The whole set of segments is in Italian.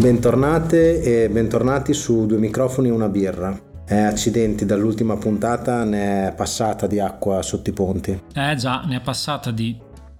Bentornate e bentornati su Due microfoni e una birra. Eh, accidenti, dall'ultima puntata ne è passata di acqua sotto i ponti. Eh già, ne è passata di...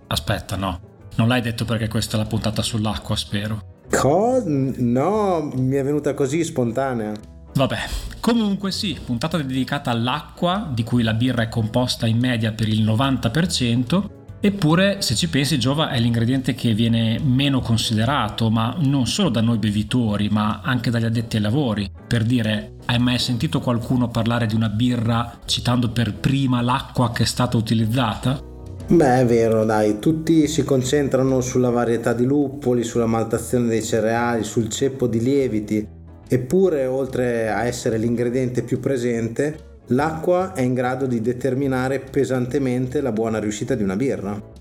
Aspetta, no. Non l'hai detto perché questa è la puntata sull'acqua, spero. Co? No, mi è venuta così spontanea. Vabbè, comunque sì, puntata dedicata all'acqua, di cui la birra è composta in media per il 90%, Eppure, se ci pensi, Giova è l'ingrediente che viene meno considerato, ma non solo da noi bevitori, ma anche dagli addetti ai lavori. Per dire, hai mai sentito qualcuno parlare di una birra citando per prima l'acqua che è stata utilizzata? Beh, è vero, dai, tutti si concentrano sulla varietà di luppoli, sulla maltazione dei cereali, sul ceppo di lieviti, eppure oltre a essere l'ingrediente più presente, l'acqua è in grado di determinare pesantemente la buona riuscita di una birra.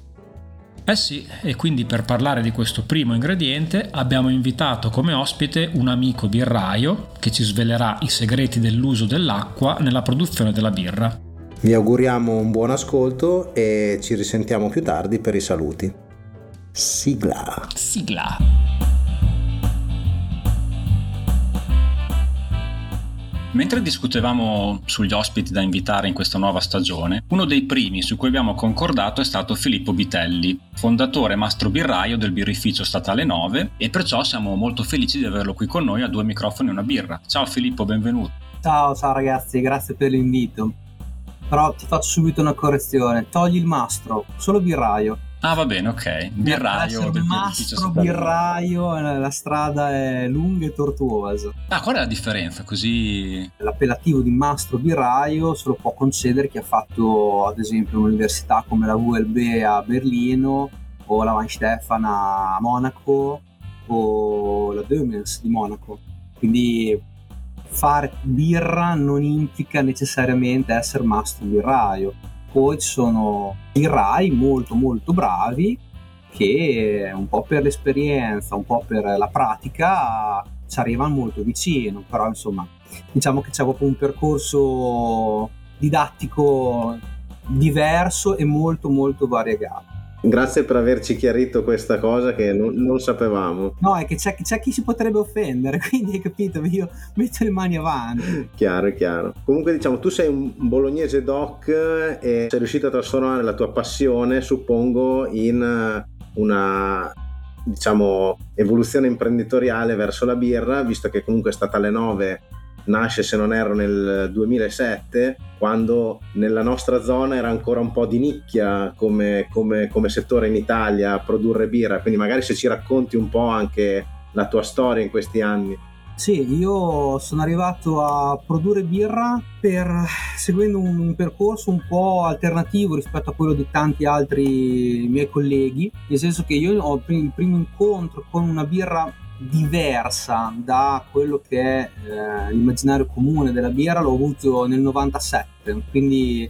Eh sì, e quindi per parlare di questo primo ingrediente abbiamo invitato come ospite un amico birraio che ci svelerà i segreti dell'uso dell'acqua nella produzione della birra. Vi auguriamo un buon ascolto e ci risentiamo più tardi per i saluti. Sigla. Sigla. Mentre discutevamo sugli ospiti da invitare in questa nuova stagione, uno dei primi su cui abbiamo concordato è stato Filippo Bitelli, fondatore e mastro birraio del birrificio statale 9 e perciò siamo molto felici di averlo qui con noi a due microfoni e una birra. Ciao Filippo, benvenuto. Ciao, ciao ragazzi, grazie per l'invito. Però ti faccio subito una correzione, togli il mastro, solo birraio. Ah, va bene, ok. Birraio del mastro birraio, la strada è lunga e tortuosa. Ah, qual è la differenza? Così. L'appellativo di mastro birraio se lo può concedere chi ha fatto, ad esempio, un'università come la VLB a Berlino o la Weinstefan a Monaco o la Dömens di Monaco. Quindi fare birra non implica necessariamente essere mastro birraio poi ci sono i RAI molto molto bravi che un po' per l'esperienza, un po' per la pratica ci arrivano molto vicino, però insomma diciamo che c'è proprio un percorso didattico diverso e molto molto variegato. Grazie per averci chiarito questa cosa che non, non sapevamo. No, è che c'è, c'è, chi si potrebbe offendere, quindi hai capito, io metto le mani avanti. chiaro, chiaro. Comunque diciamo, tu sei un bolognese doc e sei riuscito a trasformare la tua passione, suppongo, in una diciamo evoluzione imprenditoriale verso la birra, visto che comunque è stata alle 9 nasce se non erro nel 2007 quando nella nostra zona era ancora un po' di nicchia come, come, come settore in Italia produrre birra. Quindi magari se ci racconti un po' anche la tua storia in questi anni. Sì, io sono arrivato a produrre birra per, seguendo un, un, percorso un po' alternativo rispetto a quello di tanti altri miei colleghi, nel senso che io ho il primo incontro con una birra diversa da quello che è eh, l'immaginario comune della birra l'ho avuto nel 97, quindi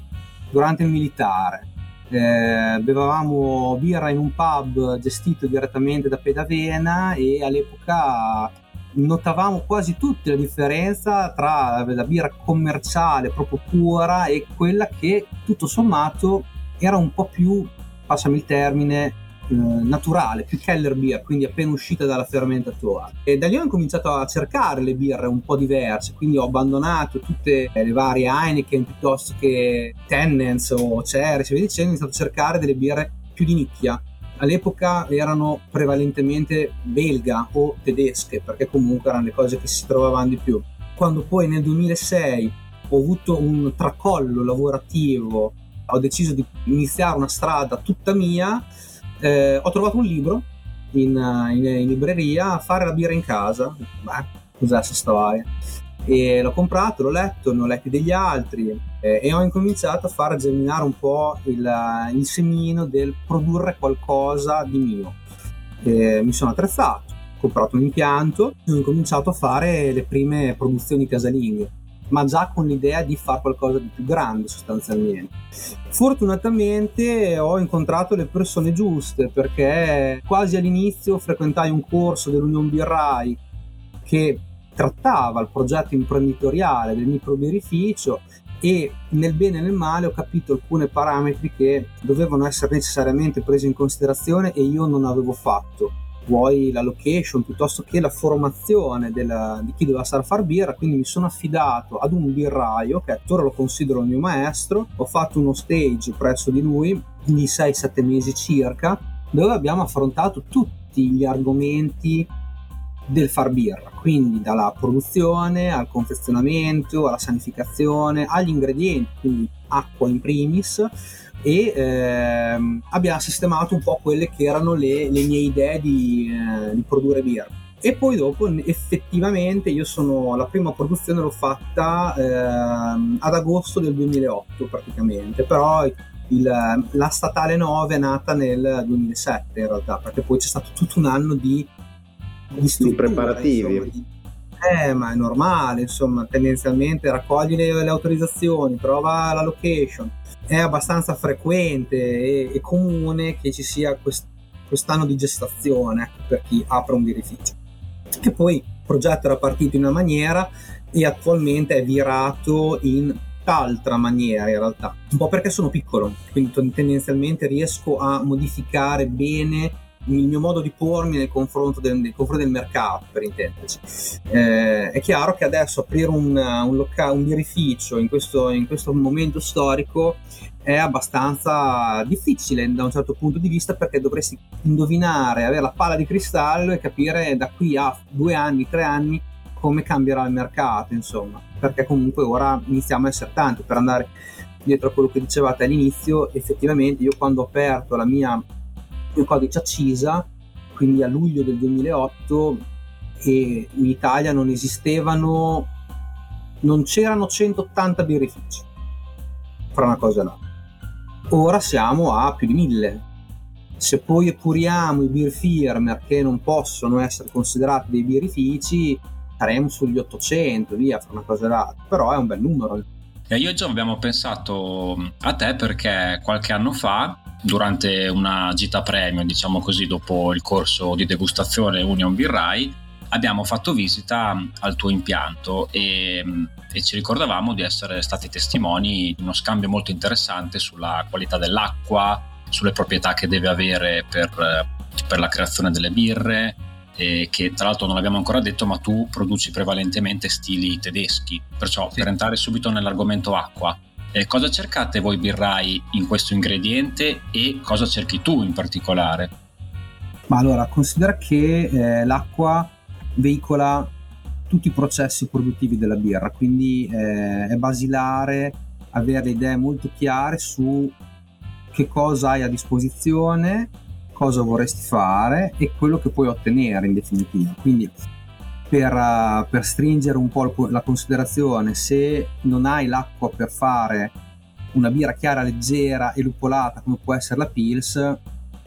durante il militare. Eh, bevavamo birra in un pub gestito direttamente da Pedavena e all'epoca notavamo quasi tutti la differenza tra la birra commerciale proprio pura e quella che tutto sommato era un po' più, passami il termine, naturale, più Keller Beer, quindi appena uscita dalla fermentazione. E da lì ho cominciato a cercare le birre un po' diverse, quindi ho abbandonato tutte le varie Heineken piuttosto che Tennens o Ceres e via dicendo, ho iniziato a cercare delle birre più di nicchia. All'epoca erano prevalentemente belga o tedesche, perché comunque erano le cose che si trovavano di più. Quando poi nel 2006 ho avuto un tracollo lavorativo, ho deciso di iniziare una strada tutta mia, eh, ho trovato un libro in, in, in, libreria, Fare la birra in casa. Beh, cos'è questa storia? E l'ho comprato, l'ho letto, ne ho letti degli altri eh, e ho incominciato a far germinare un po' il, il semino del produrre qualcosa di mio. E mi sono attrezzato, ho comprato un impianto e ho incominciato a fare le prime produzioni casalinghe ma già con l'idea di fare qualcosa di più grande sostanzialmente. Fortunatamente ho incontrato le persone giuste perché quasi all'inizio frequentai un corso dell'Union Birrai che trattava il progetto imprenditoriale del microbirrificio e nel bene e nel male ho capito alcuni parametri che dovevano essere necessariamente presi in considerazione e io non avevo fatto vuoi la location piuttosto che la formazione della, di chi doveva stare a far birra, quindi mi sono affidato ad un birraio che tuttora lo considero il mio maestro, ho fatto uno stage presso di lui di 6-7 mesi circa, dove abbiamo affrontato tutti gli argomenti del far birra, quindi dalla produzione al confezionamento, alla sanificazione, agli ingredienti, quindi acqua in primis, e ehm, abbiamo sistemato un po' quelle che erano le, le mie idee di, eh, di, produrre birra. E poi dopo effettivamente io sono la prima produzione l'ho fatta ehm, ad agosto del 2008 praticamente, però il, la statale 9 è nata nel 2007 in realtà, perché poi c'è stato tutto un anno di, di, di preparativi. Insomma, di, eh, ma è normale, insomma, tendenzialmente raccogli le, le autorizzazioni, trova la location, è abbastanza frequente e, e comune che ci sia quest, quest'anno di gestazione per chi apre un birrificio. E poi il progetto era partito in una maniera e attualmente è virato in altra maniera in realtà, un po' perché sono piccolo, quindi tendenzialmente riesco a modificare bene il mio modo di pormi nel confronto del, nel confronto del mercato, per intenderci. Eh, è chiaro che adesso aprire un, un, loca- un birrificio in questo, in questo momento storico è abbastanza difficile da un certo punto di vista perché dovresti indovinare, avere la palla di cristallo e capire da qui a due anni, tre anni come cambierà il mercato, insomma, perché comunque ora iniziamo a essere tanti per andare dietro a quello che dicevate all'inizio, effettivamente io quando ho aperto la mia il codice accisa, quindi a luglio del 2008 e in Italia non esistevano non c'erano 180 birrifici fra una cosa e l'altra. Ora siamo a più di 1000 se poi epuriamo i beer firmer che non possono essere considerati dei birrifici saremo sugli 800 via fra una cosa e l'altra però è un bel numero e io e Gio abbiamo pensato a te perché qualche anno fa durante una gita premium, diciamo così, dopo il corso di degustazione Union Birrai, abbiamo fatto visita al tuo impianto e, e, ci ricordavamo di essere stati testimoni di uno scambio molto interessante sulla qualità dell'acqua, sulle proprietà che deve avere per, per la creazione delle birre, e che tra l'altro non l'abbiamo ancora detto, ma tu produci prevalentemente stili tedeschi. Perciò sì. per entrare subito nell'argomento acqua, eh, cosa cercate voi birrai in questo ingrediente e cosa cerchi tu in particolare? Ma allora, considera che eh, l'acqua veicola tutti i processi produttivi della birra, quindi eh, è basilare avere idee molto chiare su che cosa hai a disposizione, cosa vorresti fare e quello che puoi ottenere in definitiva. Quindi per, uh, per stringere un po' la considerazione, se non hai l'acqua per fare una birra chiara, leggera e lupolata come può essere la Pils,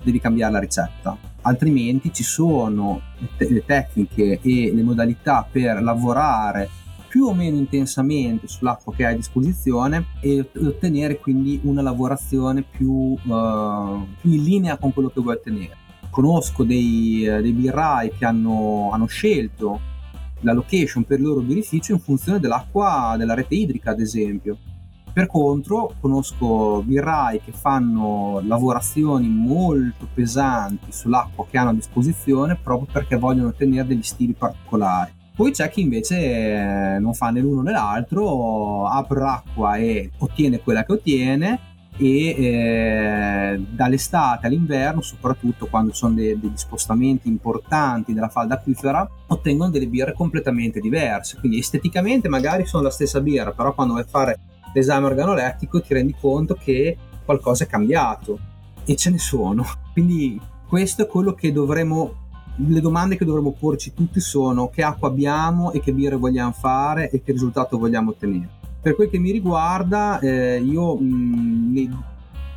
devi cambiare la ricetta. Altrimenti ci sono le tecniche e le modalità per lavorare più o meno intensamente sull'acqua che hai a disposizione e ottenere quindi una lavorazione più, più in linea con quello che vuoi ottenere. Conosco dei, dei birrai che hanno, hanno scelto la location per il loro birrificio in funzione dell'acqua della rete idrica, ad esempio. Per contro, conosco birrai che fanno lavorazioni molto pesanti sull'acqua che hanno a disposizione proprio perché vogliono ottenere degli stili particolari. Poi c'è chi invece non fa né l'uno né l'altro, apre l'acqua e ottiene quella che ottiene e eh, dall'estate all'inverno, soprattutto quando ci sono de- degli spostamenti importanti della falda acquifera, ottengono delle birre completamente diverse. Quindi esteticamente magari sono la stessa birra, però quando vai a fare l'esame organolettico ti rendi conto che qualcosa è cambiato e ce ne sono. Quindi questo è quello che dovremmo le domande che dovremmo porci tutti sono che acqua abbiamo e che birre vogliamo fare e che risultato vogliamo ottenere. Per quel che mi riguarda, eh, io mh, mm, nei,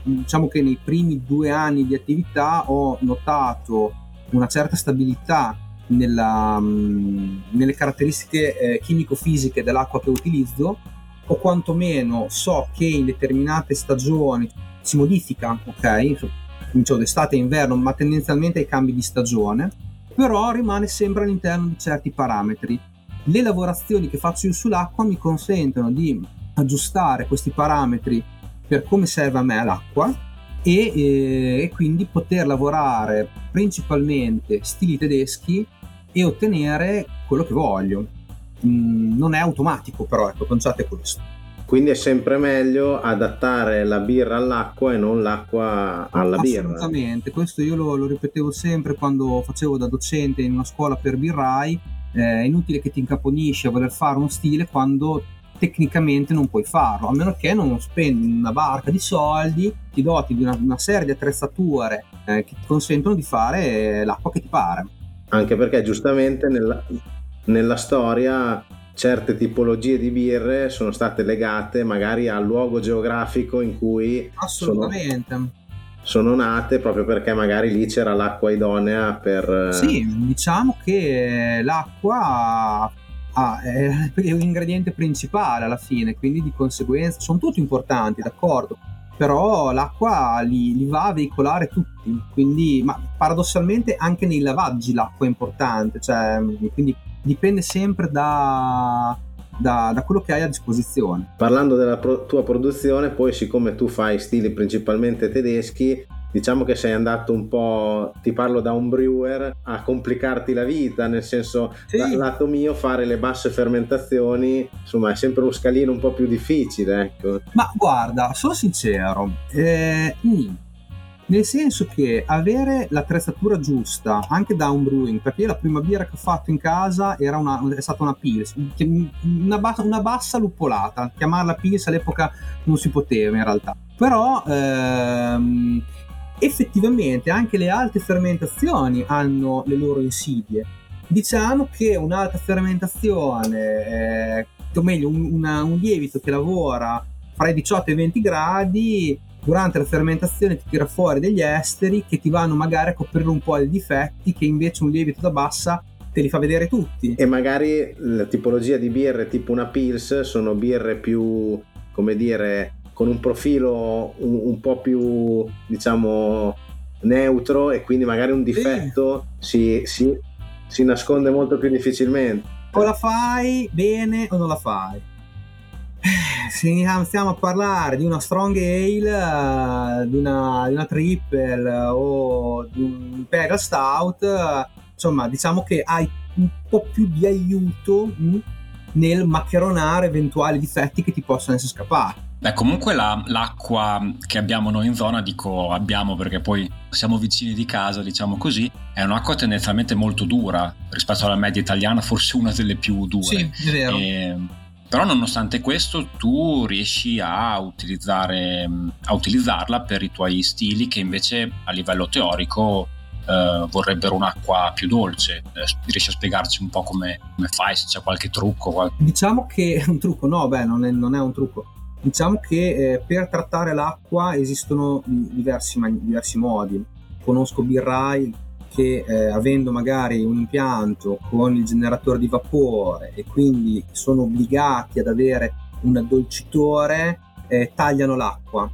diciamo che nei primi due anni di attività ho notato una certa stabilità nella, mh, mm, nelle caratteristiche eh, chimico-fisiche dell'acqua che utilizzo o quantomeno so che in determinate stagioni si modifica, ok? Comincio d'estate e inverno, ma tendenzialmente ai cambi di stagione, però rimane sempre all'interno di certi parametri le lavorazioni che faccio io sull'acqua mi consentono di aggiustare questi parametri per come serve a me l'acqua e, eh, e quindi poter lavorare principalmente stili tedeschi e ottenere quello che voglio. Mm, non è automatico però, ecco, è questo. Quindi è sempre meglio adattare la birra all'acqua e non l'acqua alla birra. Assolutamente, questo io lo, lo, ripetevo sempre quando facevo da docente in una scuola per birrai. Eh, è inutile che ti incaponisci a voler fare uno stile quando tecnicamente non puoi farlo, a meno che non spendi una barca di soldi, ti doti di una, una serie di attrezzature eh, che ti consentono di fare l'acqua che ti pare. Anche perché giustamente nella, nella storia certe tipologie di birre sono state legate magari al luogo geografico in cui Assolutamente. Sono, sono nate proprio perché magari lì c'era l'acqua idonea per... Sì, diciamo che l'acqua ah, è un ingrediente principale alla fine, quindi di conseguenza sono tutti importanti, d'accordo, però l'acqua li, li, va a veicolare tutti, quindi, ma paradossalmente anche nei lavaggi l'acqua è importante, cioè, quindi dipende sempre da, da, da, quello che hai a disposizione. Parlando della pro- tua produzione, poi siccome tu fai stili principalmente tedeschi, diciamo che sei andato un po', ti parlo da un brewer, a complicarti la vita, nel senso, sì. dal lato mio fare le basse fermentazioni, insomma, è sempre uno scalino un po' più difficile, ecco. Ma guarda, sono sincero, eh, nel senso che avere l'attrezzatura giusta anche da un brewing perché la prima birra che ho fatto in casa una, è stata una Pils una, bassa, una bassa luppolata chiamarla Pils all'epoca non si poteva in realtà però ehm, effettivamente anche le alte fermentazioni hanno le loro insidie. Diciamo che un'alta fermentazione, eh, o meglio un, una, un lievito che lavora fra i 18 e i 20 gradi, durante la fermentazione ti tira fuori degli esteri che ti vanno magari a coprire un po' i difetti che invece un lievito da bassa te li fa vedere tutti. E magari la tipologia di birre tipo una Pils sono birre più, come dire, con un profilo un, un po' più diciamo neutro e quindi magari un difetto sì. si, si, si nasconde molto più difficilmente. O la fai bene o non la fai. Se iniziamo a parlare di una strong ale, di una, di una triple o di un imperial stout, insomma, diciamo che hai un po' più di aiuto hm, nel maccheronare eventuali difetti che ti possono essere scappati. Beh, comunque la, l'acqua che abbiamo noi in zona, dico abbiamo perché poi siamo vicini di casa, diciamo così, è un'acqua tendenzialmente molto dura rispetto alla media italiana, forse una delle più dure. Sì, è vero. E, però nonostante questo tu riesci a, utilizzare, a utilizzarla per i tuoi stili che invece a livello teorico eh, vorrebbero un'acqua più dolce. Eh, riesci a spiegarci un po' come, come, fai, se c'è qualche trucco? Qualche... Diciamo che un trucco, no, beh, non è, non è un trucco Diciamo che eh, per trattare l'acqua esistono diversi, diversi modi. Conosco birrai che eh, avendo magari un impianto con il generatore di vapore e quindi sono obbligati ad avere un addolcitore, eh, tagliano l'acqua.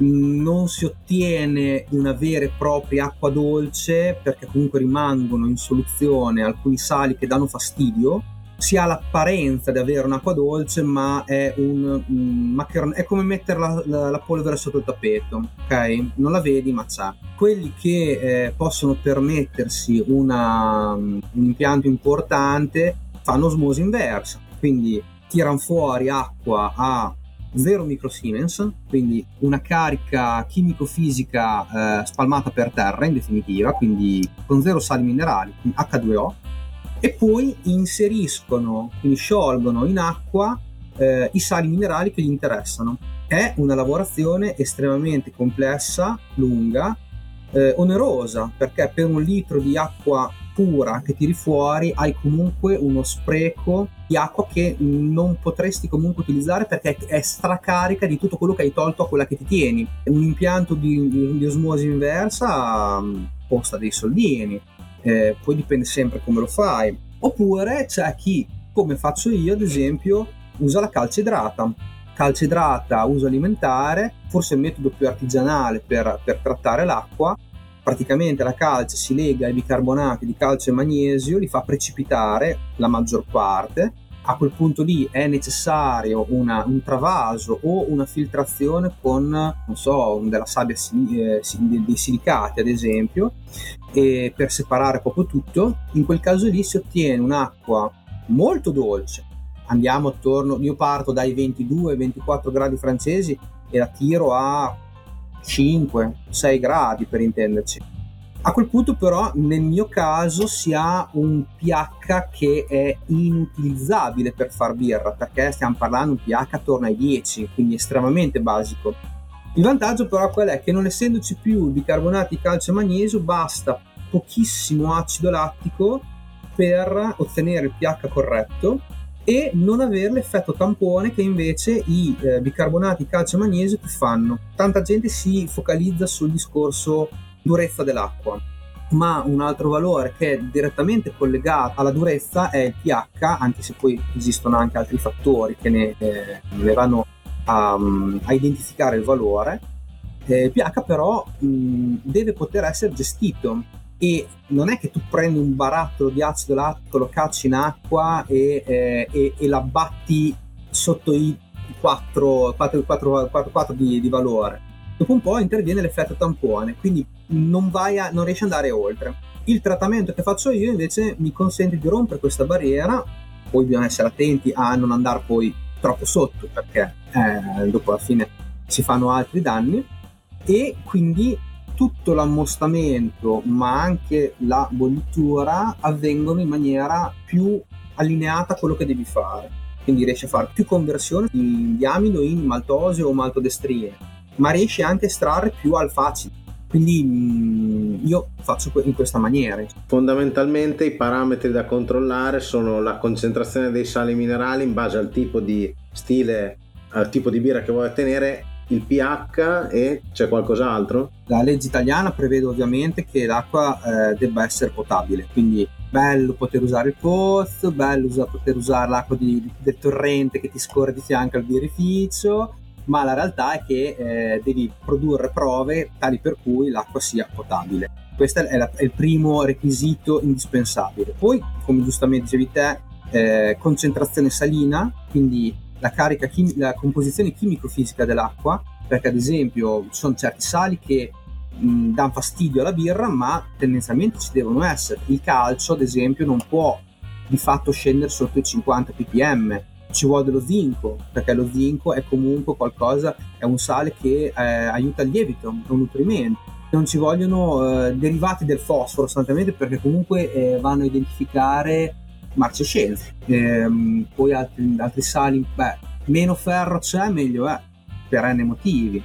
Non si ottiene una vera e propria acqua dolce perché comunque rimangono in soluzione alcuni sali che danno fastidio si ha l'apparenza di avere un'acqua dolce, ma è un, un maccheron- è come mettere la, la, la, polvere sotto il tappeto, ok? Non la vedi, ma c'è. Quelli che eh, possono permettersi una, un impianto importante fanno osmosi inversa, quindi tirano fuori acqua a 0 microsiemens, quindi una carica chimico-fisica eh, spalmata per terra in definitiva, quindi con zero sali minerali, H2O, e poi inseriscono, quindi sciolgono in acqua eh, i sali minerali che gli interessano. È una lavorazione estremamente complessa, lunga, eh, onerosa, perché per un litro di acqua pura che tiri fuori hai comunque uno spreco di acqua che non potresti comunque utilizzare perché è stracarica di tutto quello che hai tolto a quella che ti tieni. Un impianto di, di osmosi inversa mm, costa dei soldini eh, poi dipende sempre come lo fai. Oppure c'è chi, come faccio io ad esempio, usa la calcidrata. Calcidrata, uso alimentare, forse il metodo più artigianale per, per trattare l'acqua. Praticamente la calce si lega ai bicarbonati di calcio e magnesio, li fa precipitare la maggior parte, a quel punto lì è necessario una, un travaso o una filtrazione con, so, della sabbia eh, dei silicati ad esempio, per separare proprio tutto, in quel caso lì si ottiene un'acqua molto dolce. Andiamo attorno, io parto dai 22-24 gradi francesi e la tiro a 5-6 gradi per intenderci a quel punto però nel mio caso si ha un pH che è inutilizzabile per far birra perché stiamo parlando di un pH attorno ai 10, quindi estremamente basico. Il vantaggio però qual è? Che non essendoci più bicarbonati calcio e magnesio basta pochissimo acido lattico per ottenere il pH corretto e non avere l'effetto tampone che invece i eh, bicarbonati calcio e magnesio ti fanno. Tanta gente si focalizza sul discorso durezza dell'acqua ma un altro valore che è direttamente collegato alla durezza è il pH, anche se poi esistono anche altri fattori che ne, eh, ne vanno a, a, identificare il valore. Eh, il pH però mh, deve poter essere gestito e non è che tu prendi un barattolo di acido lattico, lo cacci in acqua e, eh, e, e l'abbatti sotto i 4, 4, 4, 4 di, di valore dopo un po' interviene l'effetto tampone, quindi non, a, non riesci ad andare oltre. Il trattamento che faccio io invece mi consente di rompere questa barriera, poi bisogna essere attenti a non andare poi troppo sotto perché eh, dopo alla fine si fanno altri danni. E quindi tutto l'ammostamento ma anche la bollitura avvengono in maniera più allineata a quello che devi fare. Quindi riesci a fare più conversione di, di amido in maltosio o maltodestrine ma riesci anche a estrarre più al facile. Quindi mm, io faccio in questa maniera. Fondamentalmente i parametri da controllare sono la concentrazione dei sali minerali in base al tipo di stile, al tipo di birra che vuoi ottenere, il pH e c'è qualcos'altro? La legge italiana prevede ovviamente che l'acqua eh, debba essere potabile, quindi bello poter usare il pozzo, bello poter usare l'acqua di, del torrente che ti scorre di fianco al birrificio, ma la realtà è che eh, devi produrre prove tali per cui l'acqua sia potabile. Questo è, la, è, il primo requisito indispensabile. Poi, come giustamente dicevi te, eh, concentrazione salina, quindi la, chim- la composizione chimico-fisica dell'acqua, perché ad esempio ci sono certi sali che mh, danno fastidio alla birra, ma tendenzialmente ci devono essere. Il calcio, ad esempio, non può di fatto scendere sotto i 50 ppm ci vuole dello zinco, perché lo zinco è comunque qualcosa, è un sale che eh, aiuta il lievito, è un nutrimento. Non ci vogliono eh, derivati del fosforo sostanzialmente perché comunque eh, vanno a identificare marcescenze. Ehm, poi altri, altri sali, beh, meno ferro c'è, meglio è, per n motivi.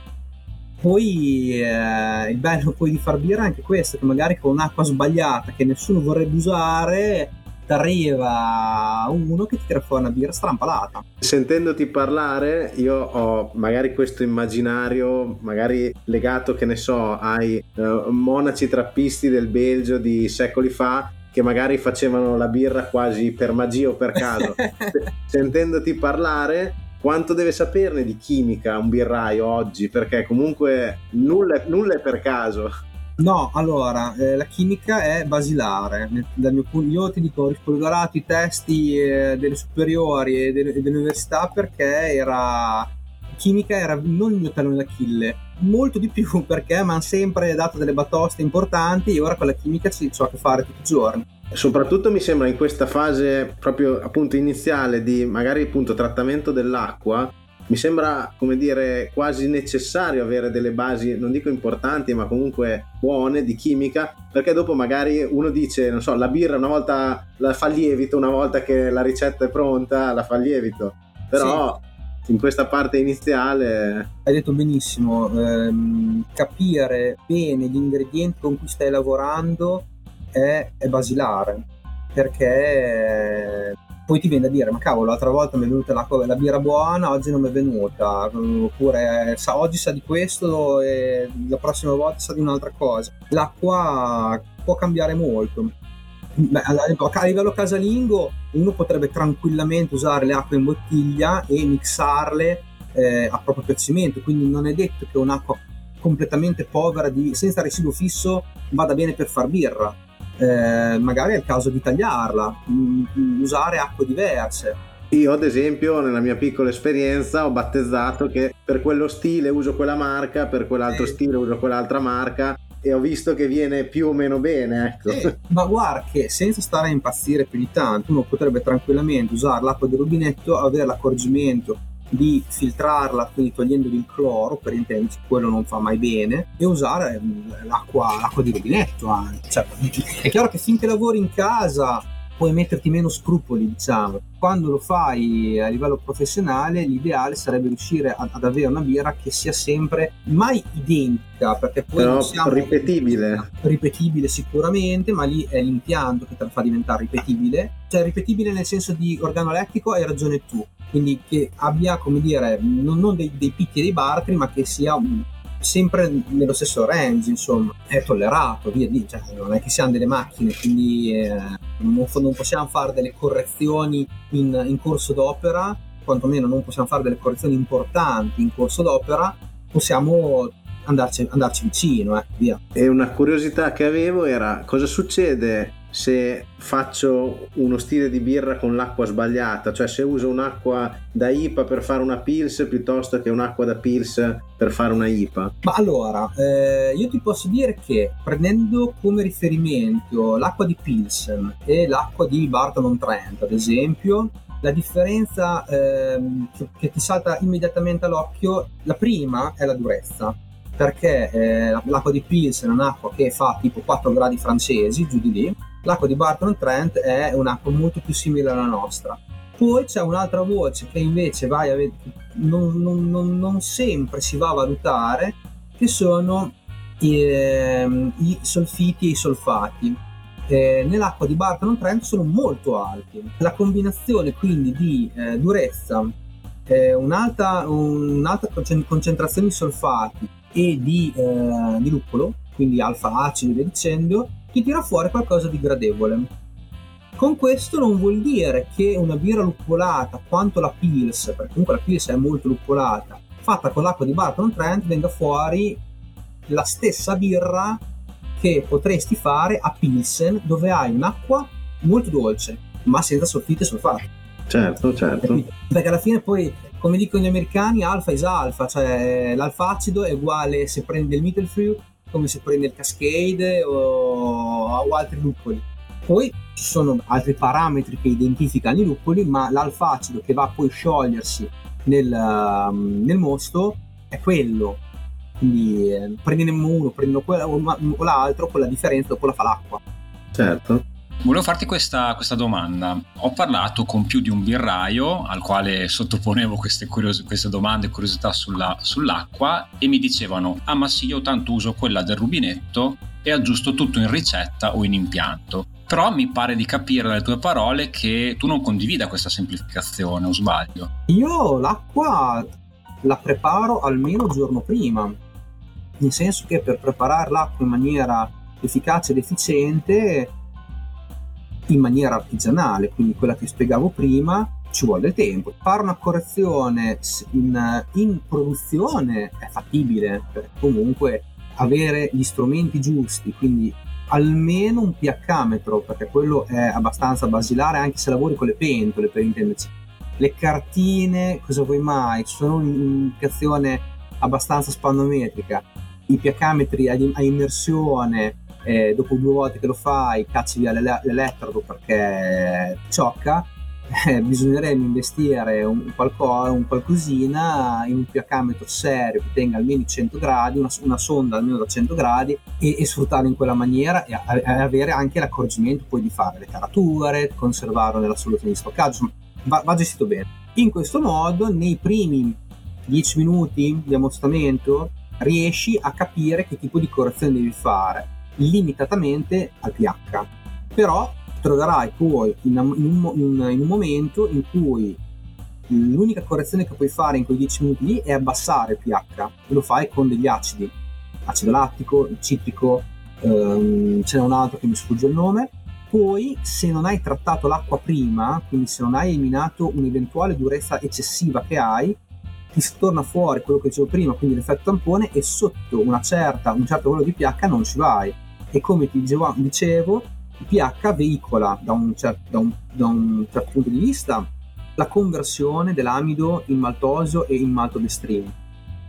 Poi eh, il bello poi di far birra è anche questo, che magari con un'acqua sbagliata che nessuno vorrebbe usare ti arriva uno che ti tira fuori una birra strampalata. Sentendoti parlare, io ho magari questo immaginario, magari legato, che ne so, ai uh, monaci trappisti del Belgio di secoli fa che magari facevano la birra quasi per magia o per caso. Sentendoti parlare, quanto deve saperne di chimica un birraio oggi? Perché comunque nulla, nulla è per caso. No, allora, eh, la chimica è basilare. Mio io ti dico, ho rispolverato i testi eh, delle superiori e delle, delle, università perché era chimica era non il mio tallone d'Achille, molto di più perché mi hanno sempre dato delle batoste importanti e ora con la chimica ci ho a che fare tutti i giorni. Soprattutto mi sembra in questa fase proprio appunto iniziale di magari appunto trattamento dell'acqua mi sembra, come dire, quasi necessario avere delle basi, non dico importanti, ma comunque buone di chimica, perché dopo magari uno dice, non so, la birra una volta la fa lievito, una volta che la ricetta è pronta, la fa lievito. Però sì. in questa parte iniziale... Hai detto benissimo, ehm, capire bene gli ingredienti con cui stai lavorando è, è basilare, perché poi ti viene da dire ma cavolo l'altra volta mi è venuta la, la birra buona oggi non mi è venuta oppure sa, oggi sa di questo e la prossima volta sa di un'altra cosa. L'acqua può cambiare molto. Beh, a livello casalingo uno potrebbe tranquillamente usare le acque in bottiglia e mixarle eh, a proprio piacimento. Quindi non è detto che un'acqua completamente povera di, senza residuo fisso vada bene per far birra eh, magari è il caso di tagliarla, mh, mm, usare acque diverse. Io ad esempio nella mia piccola esperienza ho battezzato che per quello stile uso quella marca, per quell'altro stile uso quell'altra marca e ho visto che viene più o meno bene. Ecco. Eh, ma guarda che senza stare a impazzire più di tanto, uno potrebbe tranquillamente usare l'acqua di rubinetto, avere l'accorgimento di filtrarla, quindi togliendogli il cloro, per intenderci, quello non fa mai bene, e usare mm, l'acqua, l'acqua di rubinetto anche. Cioè, è chiaro che finché lavori in casa puoi metterti meno scrupoli, diciamo. Quando lo fai a livello professionale, l'ideale sarebbe riuscire ad, ad avere una birra che sia sempre mai identica, perché poi Però non siamo ripetibile. ripetibile sicuramente, ma lì è l'impianto che te la fa diventare ripetibile. Cioè ripetibile nel senso di organolettico hai ragione tu, quindi che abbia, come dire, non, non dei, dei picchi dei baratri, ma che sia sempre nello stesso range, insomma, è tollerato, via di, cioè, non è che siamo delle macchine, quindi eh, non, non possiamo fare delle correzioni in, in corso d'opera, quantomeno non possiamo fare delle correzioni importanti in corso d'opera, possiamo andarci, andarci vicino, eh, via. E una curiosità che avevo era cosa succede se faccio uno stile di birra con l'acqua sbagliata, cioè se uso un'acqua da IPA per fare una Pils piuttosto che un'acqua da Pils per fare una IPA. Ma allora, eh, io ti posso dire che prendendo come riferimento l'acqua di Pilsen e l'acqua di Barton Trent, ad esempio, la differenza ehm, che, ti salta immediatamente all'occhio, la prima è la durezza, perché eh, l'acqua di Pilsen è un'acqua che fa tipo 4 gradi francesi, giù di lì, l'acqua di Barton Trent è un'acqua molto più simile alla nostra. Poi c'è un'altra voce che invece a non, non- non- non sempre si va a valutare, che sono i, ehm, i solfiti e i solfati. Eh, nell'acqua di Barton Trent sono molto alti. La combinazione quindi di eh, durezza, eh, un'alta, un'alta concen- concentrazione di solfati e di, eh, di luppolo, quindi alfa acido e via dicendo, ti tira fuori qualcosa di gradevole. Con questo non vuol dire che una birra luppolata quanto la Pils, perché comunque la Pils è molto luppolata, fatta con l'acqua di Barton Trent venga fuori la stessa birra che potresti fare a Pilsen dove hai un'acqua molto dolce ma senza solfiti e solfati Certo, certo. capito? perché alla fine poi come dicono gli americani alfa is alfa cioè l'alfa acido è uguale se prendi il Mittelfrew come se prendi il Cascade o, o altri luppoli poi ci sono altri parametri che identificano i luppoli ma l'alfa acido che va poi a sciogliersi nel, um, nel mosto è quello quindi eh, prendine uno, prendino quello o l'altro, con la differenza dopo la fa l'acqua. Certo. Volevo farti questa, questa domanda. Ho parlato con più di un birraio al quale sottoponevo queste, curios- queste domande e curiosità sulla- sull'acqua e mi dicevano: Ah, ma sì, io tanto uso quella del rubinetto e aggiusto tutto in ricetta o in impianto. Però mi pare di capire dalle tue parole che tu non condivida questa semplificazione, o sbaglio? Io l'acqua la preparo almeno il giorno prima, nel senso che per preparare l'acqua in maniera efficace ed efficiente, in maniera artigianale, quindi quella che spiegavo prima, ci vuole del tempo. Fare una correzione in, in produzione è fattibile, comunque avere gli strumenti giusti, quindi almeno un pH-metro, perché quello è abbastanza basilare anche se lavori con le pentole, per intenderci. Le cartine, cosa vuoi mai? Ci sono un'indicazione abbastanza spannometrica. I pH-metri a, a immersione, eh, dopo due volte che lo fai, cacci via l'ele- l'elettrodo perché ciocca. Eh, bisognerebbe investire un, qualco- un qualcosina in un pH-metro serio che tenga almeno i 100 gradi, una, una sonda almeno da 100 gradi e, e sfruttarlo in quella maniera e, a- e avere anche l'accorgimento poi di fare le carature, conservarlo nella soluzione di stoccaggio, va, va gestito bene. In questo modo, nei primi 10 minuti di ammostamento, riesci a capire che tipo di correzione devi fare, limitatamente al pH. Però troverai poi in, un, in- in un momento in cui l'unica correzione che puoi fare in quei 10 minuti lì è abbassare il pH e lo fai con degli acidi, acido lattico, citrico, ehm, ce n'è un altro che mi sfugge il nome. Poi, se non hai trattato l'acqua prima, quindi se non hai eliminato un'eventuale durezza eccessiva che hai, ti torna fuori quello che dicevo prima, quindi l'effetto tampone, e sotto una certa, un certo livello di pH non ci vai. E come ti dicevo, il pH veicola da un, cer- da un- da un certo punto di vista la conversione dell'amido in maltosio e in maltodestrino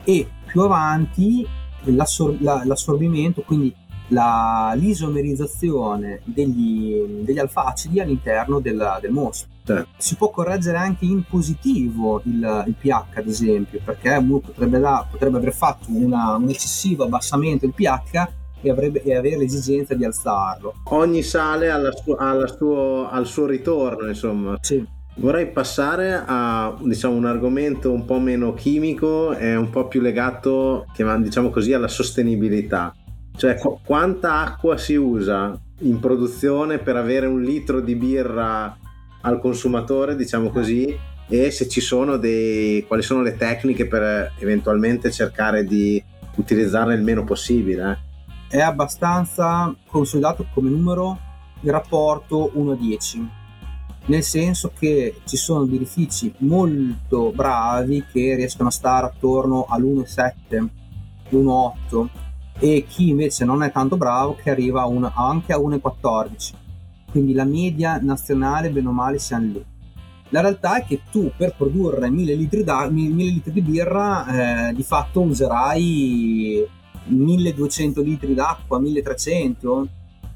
e più avanti l'assor- l'assorbimento, quindi la, l'isomerizzazione degli, degli alfa-acidi all'interno del, del mostro. Certo. Si può correggere anche in positivo il, il pH, ad esempio, perché potrebbe, da, potrebbe aver fatto una, un eccessivo abbassamento del pH e, avrebbe, e, avere l'esigenza di alzarlo. Ogni sale ha, su, ha suo, al suo ritorno, insomma. Sì. Vorrei passare a diciamo, un argomento un po' meno chimico e un po' più legato, diciamo così, alla sostenibilità. Cioè, qu- quanta acqua si usa in produzione per avere un litro di birra al consumatore, diciamo così, e se ci sono dei quali sono le tecniche per eventualmente cercare di utilizzarne il meno possibile. È abbastanza consolidato come numero il rapporto 1 a 10, nel senso che ci sono birrifici molto bravi che riescono a stare attorno all'1,7, 1,8 e chi invece non è tanto bravo che arriva a un, anche a 1,14 quindi la media nazionale bene o male siamo lì. La realtà è che tu per produrre 1000 litri, da, 1000 litri di birra eh, di fatto userai 1200 litri d'acqua 1300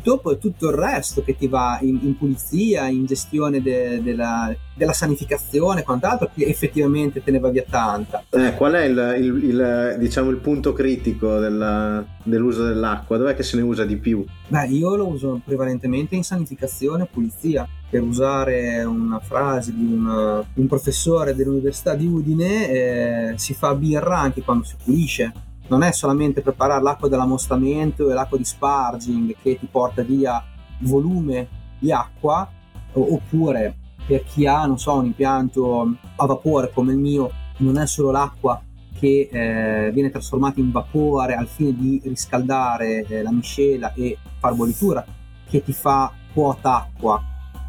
dopo è tutto il resto che ti va in, in pulizia, in gestione de, de la, della sanificazione, quant'altro, che effettivamente te ne va via tanta. Eh, qual è il, il, il, diciamo, il punto critico della, dell'uso dell'acqua? Dov'è che se ne usa di più? Beh, io lo uso prevalentemente in sanificazione e pulizia. Per usare una frase di un, un professore dell'Università di Udine, eh, si fa birra anche quando si pulisce non è solamente preparare l'acqua dell'ammostamento e l'acqua di sparging che ti porta via volume di acqua, oppure per chi ha, non so, un impianto a vapore come il mio, non è solo l'acqua che eh, viene trasformata in vapore al fine di riscaldare eh, la miscela e far bollitura, che ti fa quota acqua,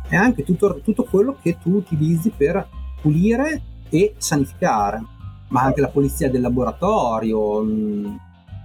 è anche tutto, tutto quello che tu utilizzi per pulire e sanificare ma anche la polizia del laboratorio. Mm,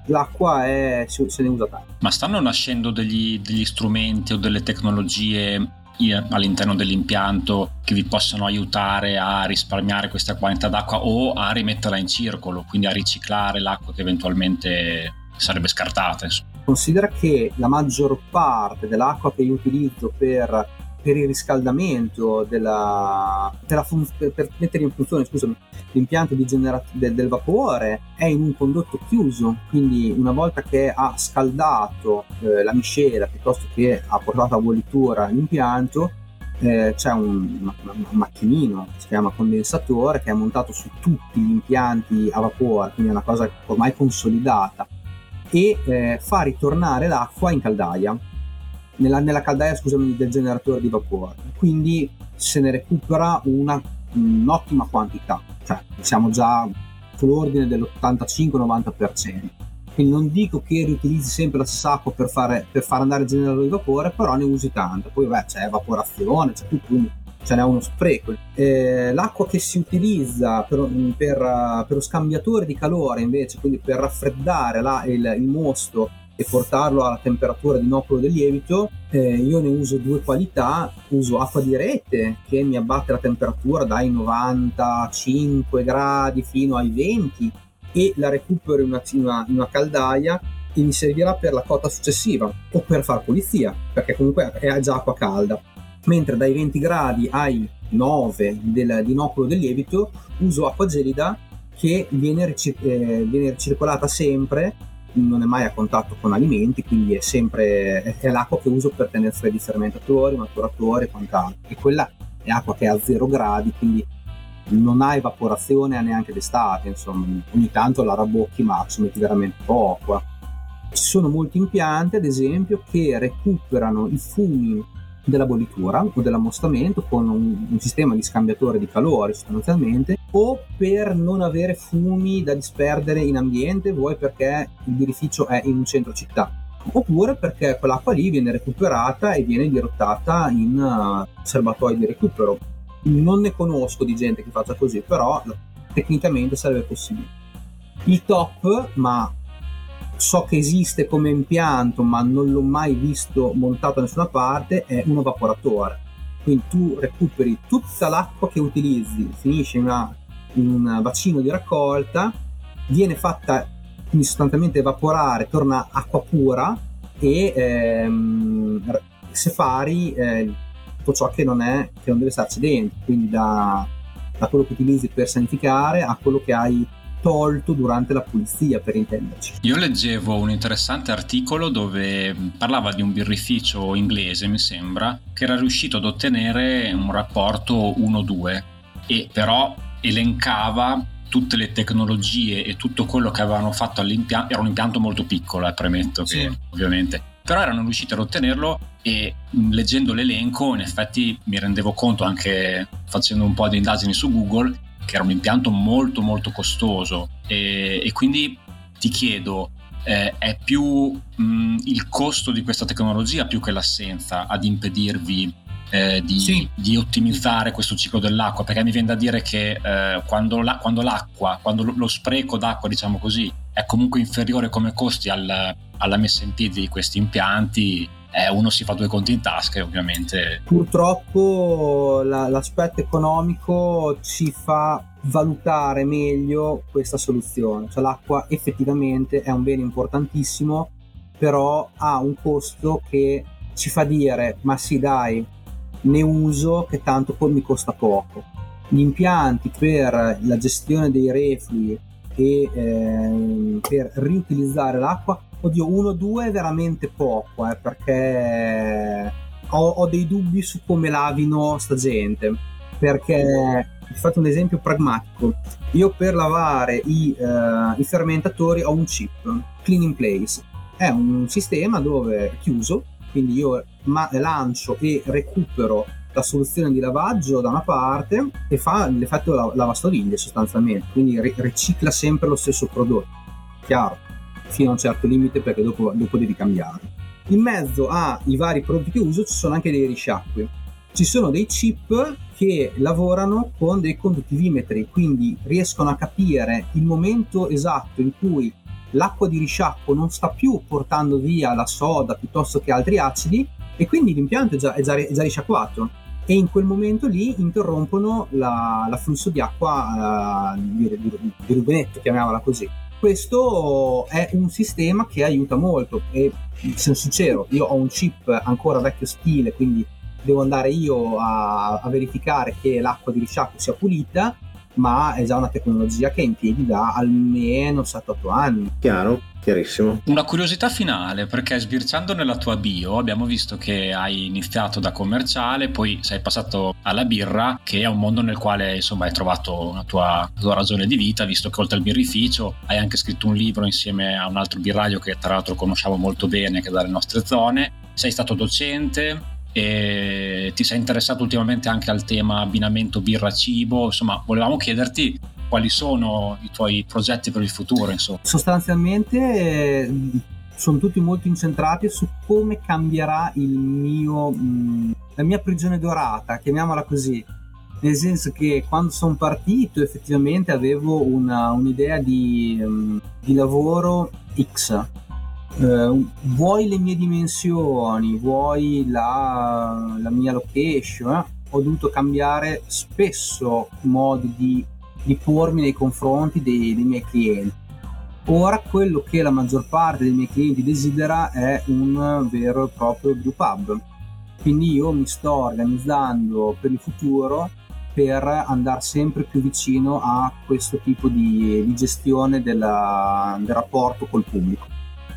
l'acqua è, se ne usa tanto. Ma stanno nascendo degli, degli strumenti o delle tecnologie all'interno dell'impianto che vi possono aiutare a risparmiare questa quantità d'acqua o a rimetterla in circolo, quindi a riciclare l'acqua che eventualmente sarebbe scartata. Considera che la maggior parte dell'acqua che io utilizzo per per il riscaldamento della, fun- per, mettere in funzione scusami, l'impianto di genera- de- del vapore è in un condotto chiuso quindi una volta che ha scaldato eh, la miscela piuttosto che ha portato a bollitura l'impianto eh, c'è un, un, macchinino si chiama condensatore che è montato su tutti gli impianti a vapore quindi è una cosa ormai consolidata e eh, fa ritornare l'acqua in caldaia nella, nella caldaia scusami, del generatore di vapore. Quindi se ne recupera una, un'ottima quantità, cioè siamo già sull'ordine dell'85-90%. Quindi non dico che riutilizzi sempre la stessa acqua per, fare, per far andare il generatore di vapore, però ne usi tanto. Poi beh, c'è evaporazione, c'è tutto, quindi ce n'è uno spreco. Eh, l'acqua che si utilizza per, per, per, lo scambiatore di calore invece, quindi per raffreddare la, il, il mosto e portarlo alla temperatura di inoculo del lievito, eh, io ne uso due qualità, uso acqua di rete che mi abbatte la temperatura dai 95 gradi fino ai 20 e la recupero in una, in una, caldaia e mi servirà per la cotta successiva o per far pulizia perché comunque è già acqua calda. Mentre dai 20 gradi ai 9 del, di inoculo del lievito uso acqua gelida che viene, eh, viene ricircolata sempre non è mai a contatto con alimenti, quindi è sempre è l'acqua che uso per tenere freddi i fermentatori, maturatori e quant'altro. E quella è acqua che è a zero gradi, quindi non ha evaporazione neanche d'estate, insomma, ogni tanto la rabocchi, ma ci metti veramente poco. Ci sono molti impianti, ad esempio, che recuperano i fumi della bollitura o dell'ammostamento con un, un, sistema di scambiatore di calore sostanzialmente o per non avere fumi da disperdere in ambiente vuoi perché il birrificio è in un centro città oppure perché quell'acqua lì viene recuperata e viene dirottata in uh, serbatoi di recupero. Non ne conosco di gente che faccia così però tecnicamente sarebbe possibile. Il top ma so che esiste come impianto ma non l'ho mai visto montato da nessuna parte è un evaporatore. Quindi tu recuperi tutta l'acqua che utilizzi, finisce in, una, in un bacino di raccolta, viene fatta quindi sostanzialmente evaporare, torna acqua pura e ehm, separi eh, tutto ciò che non, è, che non deve starci dentro, quindi da, da quello che utilizzi per sanificare a quello che hai tolto durante la pulizia, per intenderci. Io leggevo un interessante articolo dove parlava di un birrificio inglese, mi sembra, che era riuscito ad ottenere un rapporto 1-2 e però elencava tutte le tecnologie e tutto quello che avevano fatto all'impianto, era un impianto molto piccolo, eh, premetto che sì. ovviamente, però erano riusciti ad ottenerlo e leggendo l'elenco in effetti mi rendevo conto anche facendo un po' di indagini su Google che era un impianto molto molto costoso e, e quindi ti chiedo eh, è più mh, il costo di questa tecnologia più che l'assenza ad impedirvi eh, di, sì. di, ottimizzare questo ciclo dell'acqua perché mi viene da dire che eh, quando, la, quando, l'acqua quando lo spreco d'acqua diciamo così è comunque inferiore come costi al, alla messa in piedi di questi impianti eh, uno si fa due conti in tasca e ovviamente... Purtroppo la, l'aspetto economico ci fa valutare meglio questa soluzione, cioè l'acqua effettivamente è un bene importantissimo, però ha un costo che ci fa dire ma sì dai, ne uso che tanto poi mi costa poco. Gli impianti per la gestione dei reflui e eh, per riutilizzare l'acqua Oddio, 1-2 è veramente poco, eh, perché ho, ho, dei dubbi su come lavino sta gente. Perché, vi faccio un esempio pragmatico. Io per lavare i, uh, i fermentatori ho un chip, Clean in Place. È un sistema dove è chiuso, quindi io ma- lancio e recupero la soluzione di lavaggio da una parte e fa l'effetto la- lavastoviglie sostanzialmente, quindi ri- ricicla sempre lo stesso prodotto. Chiaro fino a un certo limite perché dopo, dopo devi cambiare. In mezzo ai vari prodotti che uso ci sono anche dei risciacqui. Ci sono dei chip che lavorano con dei conduttivimetri, quindi riescono a capire il momento esatto in cui l'acqua di risciacquo non sta più portando via la soda piuttosto che altri acidi e quindi l'impianto è già, è già, è già risciacquato e in quel momento lì interrompono la, l'afflusso di acqua uh, di, di, di rubinetto, chiamiamola così questo è un sistema che aiuta molto. E sono sincero, io ho un chip ancora vecchio stile, quindi devo andare io a, a verificare che l'acqua di risciacquo sia pulita, ma è già una tecnologia che è in piedi da almeno 7-8 anni. Chiaro chiarissimo. Una curiosità finale, perché sbirciando nella tua bio abbiamo visto che hai iniziato da commerciale, poi sei passato alla birra, che è un mondo nel quale insomma hai trovato una tua, tua ragione di vita, visto che oltre al birrificio hai anche scritto un libro insieme a un altro birraio che tra l'altro conosciamo molto bene, che è dalle nostre zone. Sei stato docente, e ti sei interessato ultimamente anche al tema abbinamento birra-cibo, insomma volevamo chiederti quali sono i tuoi progetti per il futuro? Insomma? Sostanzialmente eh, sono tutti molto incentrati su come cambierà mio, mh, la mia prigione dorata, chiamiamola così. Nel senso che quando sono partito effettivamente avevo una, un'idea di, um, di, lavoro X. Uh, vuoi le mie dimensioni, vuoi la, la mia location, eh? ho dovuto cambiare spesso modi di di pormi nei confronti dei, dei miei clienti. Ora quello che la maggior parte dei miei clienti desidera è un vero e proprio brew pub. Quindi io mi sto organizzando per il futuro per andare sempre più vicino a questo tipo di, di gestione della, del rapporto col pubblico.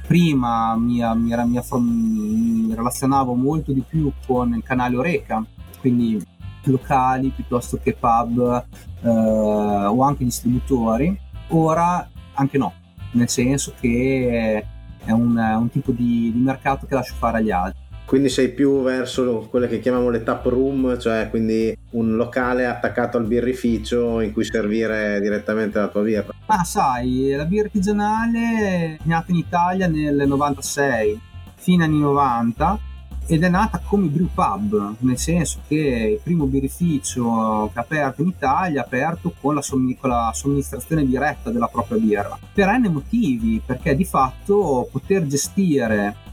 Prima mi, mi, mi, mi relazionavo molto di più con il canale Oreca, quindi locali piuttosto che pub eh, o anche distributori. Ora anche no, nel senso che è un, un tipo di, di mercato che lascio fare agli altri. Quindi sei più verso quelle che chiamiamo le tap room, cioè quindi un locale attaccato al birrificio in cui servire direttamente la tua birra. Ah, sai, la birra artigianale è nata in Italia nel 96, fine anni 90 ed è nata come brew pub, nel senso che il primo birrificio che ha aperto in Italia ha aperto con la, sommi- con la somministrazione diretta della propria birra, per N motivi, perché di fatto poter gestire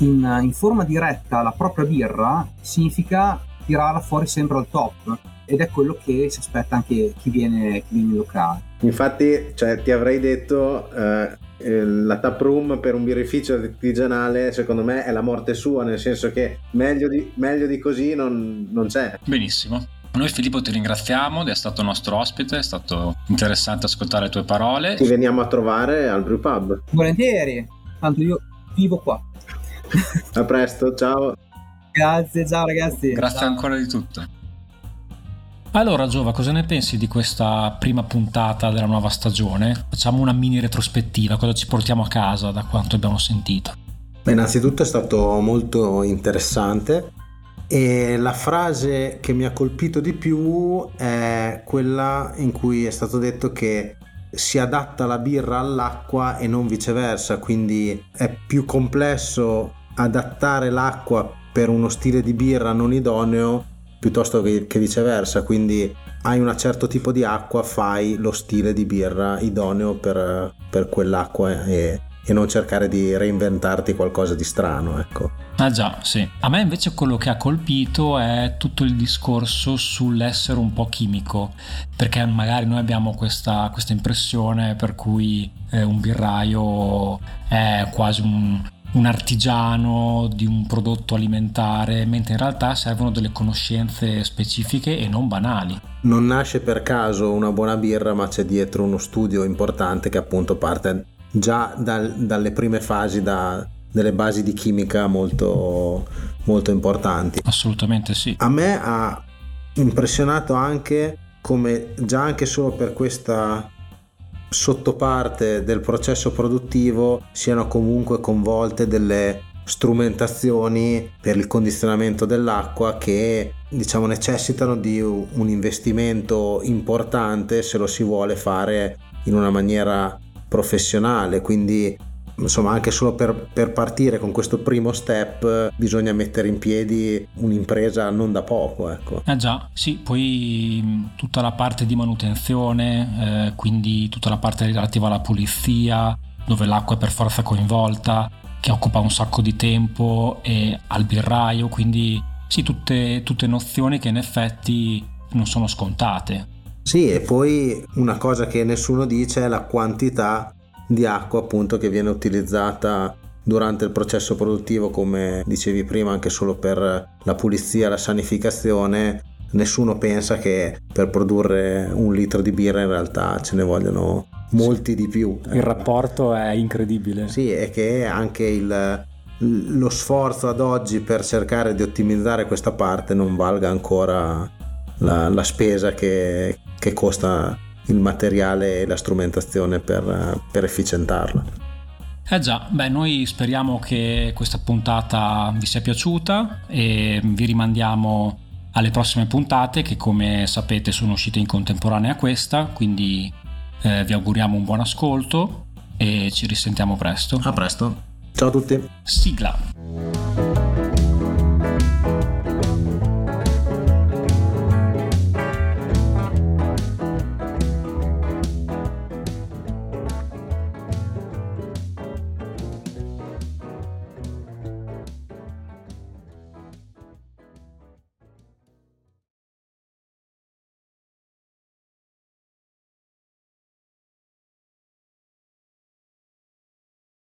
in, in forma diretta la propria birra significa tirarla fuori sempre al top ed è quello che si aspetta anche chi viene, chi viene in locale. Infatti, cioè, ti avrei detto eh, eh, la tap room per un birrificio artigianale, secondo me, è la morte sua, nel senso che meglio di, meglio di così non, non c'è. Benissimo. Noi Filippo ti ringraziamo di essere stato nostro ospite, è stato interessante ascoltare le tue parole. Ti veniamo a trovare al Brew Pub. Volentieri, tanto io vivo qua. A presto, ciao. Grazie, ciao ragazzi. Grazie ciao. ancora di tutto. Allora Giova, cosa ne pensi di questa prima puntata della nuova stagione? Facciamo una mini retrospettiva, cosa ci portiamo a casa da quanto abbiamo sentito? Beh, innanzitutto è stato molto interessante e la frase che mi ha colpito di più è quella in cui è stato detto che si adatta la birra all'acqua e non viceversa, quindi è più complesso adattare l'acqua per uno stile di birra non idoneo piuttosto che, viceversa, quindi hai un certo tipo di acqua, fai lo stile di birra idoneo per, per quell'acqua e, e, non cercare di reinventarti qualcosa di strano, ecco. Ah già, sì. A me invece quello che ha colpito è tutto il discorso sull'essere un po' chimico, perché magari noi abbiamo questa, questa impressione per cui eh, un birraio è quasi un un artigiano di un prodotto alimentare, mentre in realtà servono delle conoscenze specifiche e non banali. Non nasce per caso una buona birra, ma c'è dietro uno studio importante che appunto parte già dal, dalle prime fasi, da, delle basi di chimica molto, molto importanti. Assolutamente sì. A me ha impressionato anche come già anche solo per questa sottoparte del processo produttivo siano comunque coinvolte delle strumentazioni per il condizionamento dell'acqua che diciamo necessitano di un investimento importante se lo si vuole fare in una maniera professionale. Quindi insomma anche solo per, per, partire con questo primo step bisogna mettere in piedi un'impresa non da poco ecco. Eh già, sì, poi tutta la parte di manutenzione, eh, quindi tutta la parte relativa alla pulizia, dove l'acqua è per forza coinvolta, che occupa un sacco di tempo, e al birraio, quindi sì, tutte, tutte nozioni che in effetti non sono scontate. Sì, e poi una cosa che nessuno dice è la quantità di acqua appunto che viene utilizzata durante il processo produttivo come dicevi prima anche solo per la pulizia la sanificazione. Nessuno pensa che per produrre un litro di birra in realtà ce ne vogliono molti di più. Il rapporto è incredibile. Sì e che anche il, lo sforzo ad oggi per cercare di ottimizzare questa parte non valga ancora la, la spesa che, che costa il materiale e la strumentazione per, per efficientarla. Eh già, beh, noi speriamo che questa puntata vi sia piaciuta e vi rimandiamo alle prossime puntate che come sapete sono uscite in contemporanea a questa, quindi eh, vi auguriamo un buon ascolto e ci risentiamo presto. A presto. Ciao a tutti. Sigla.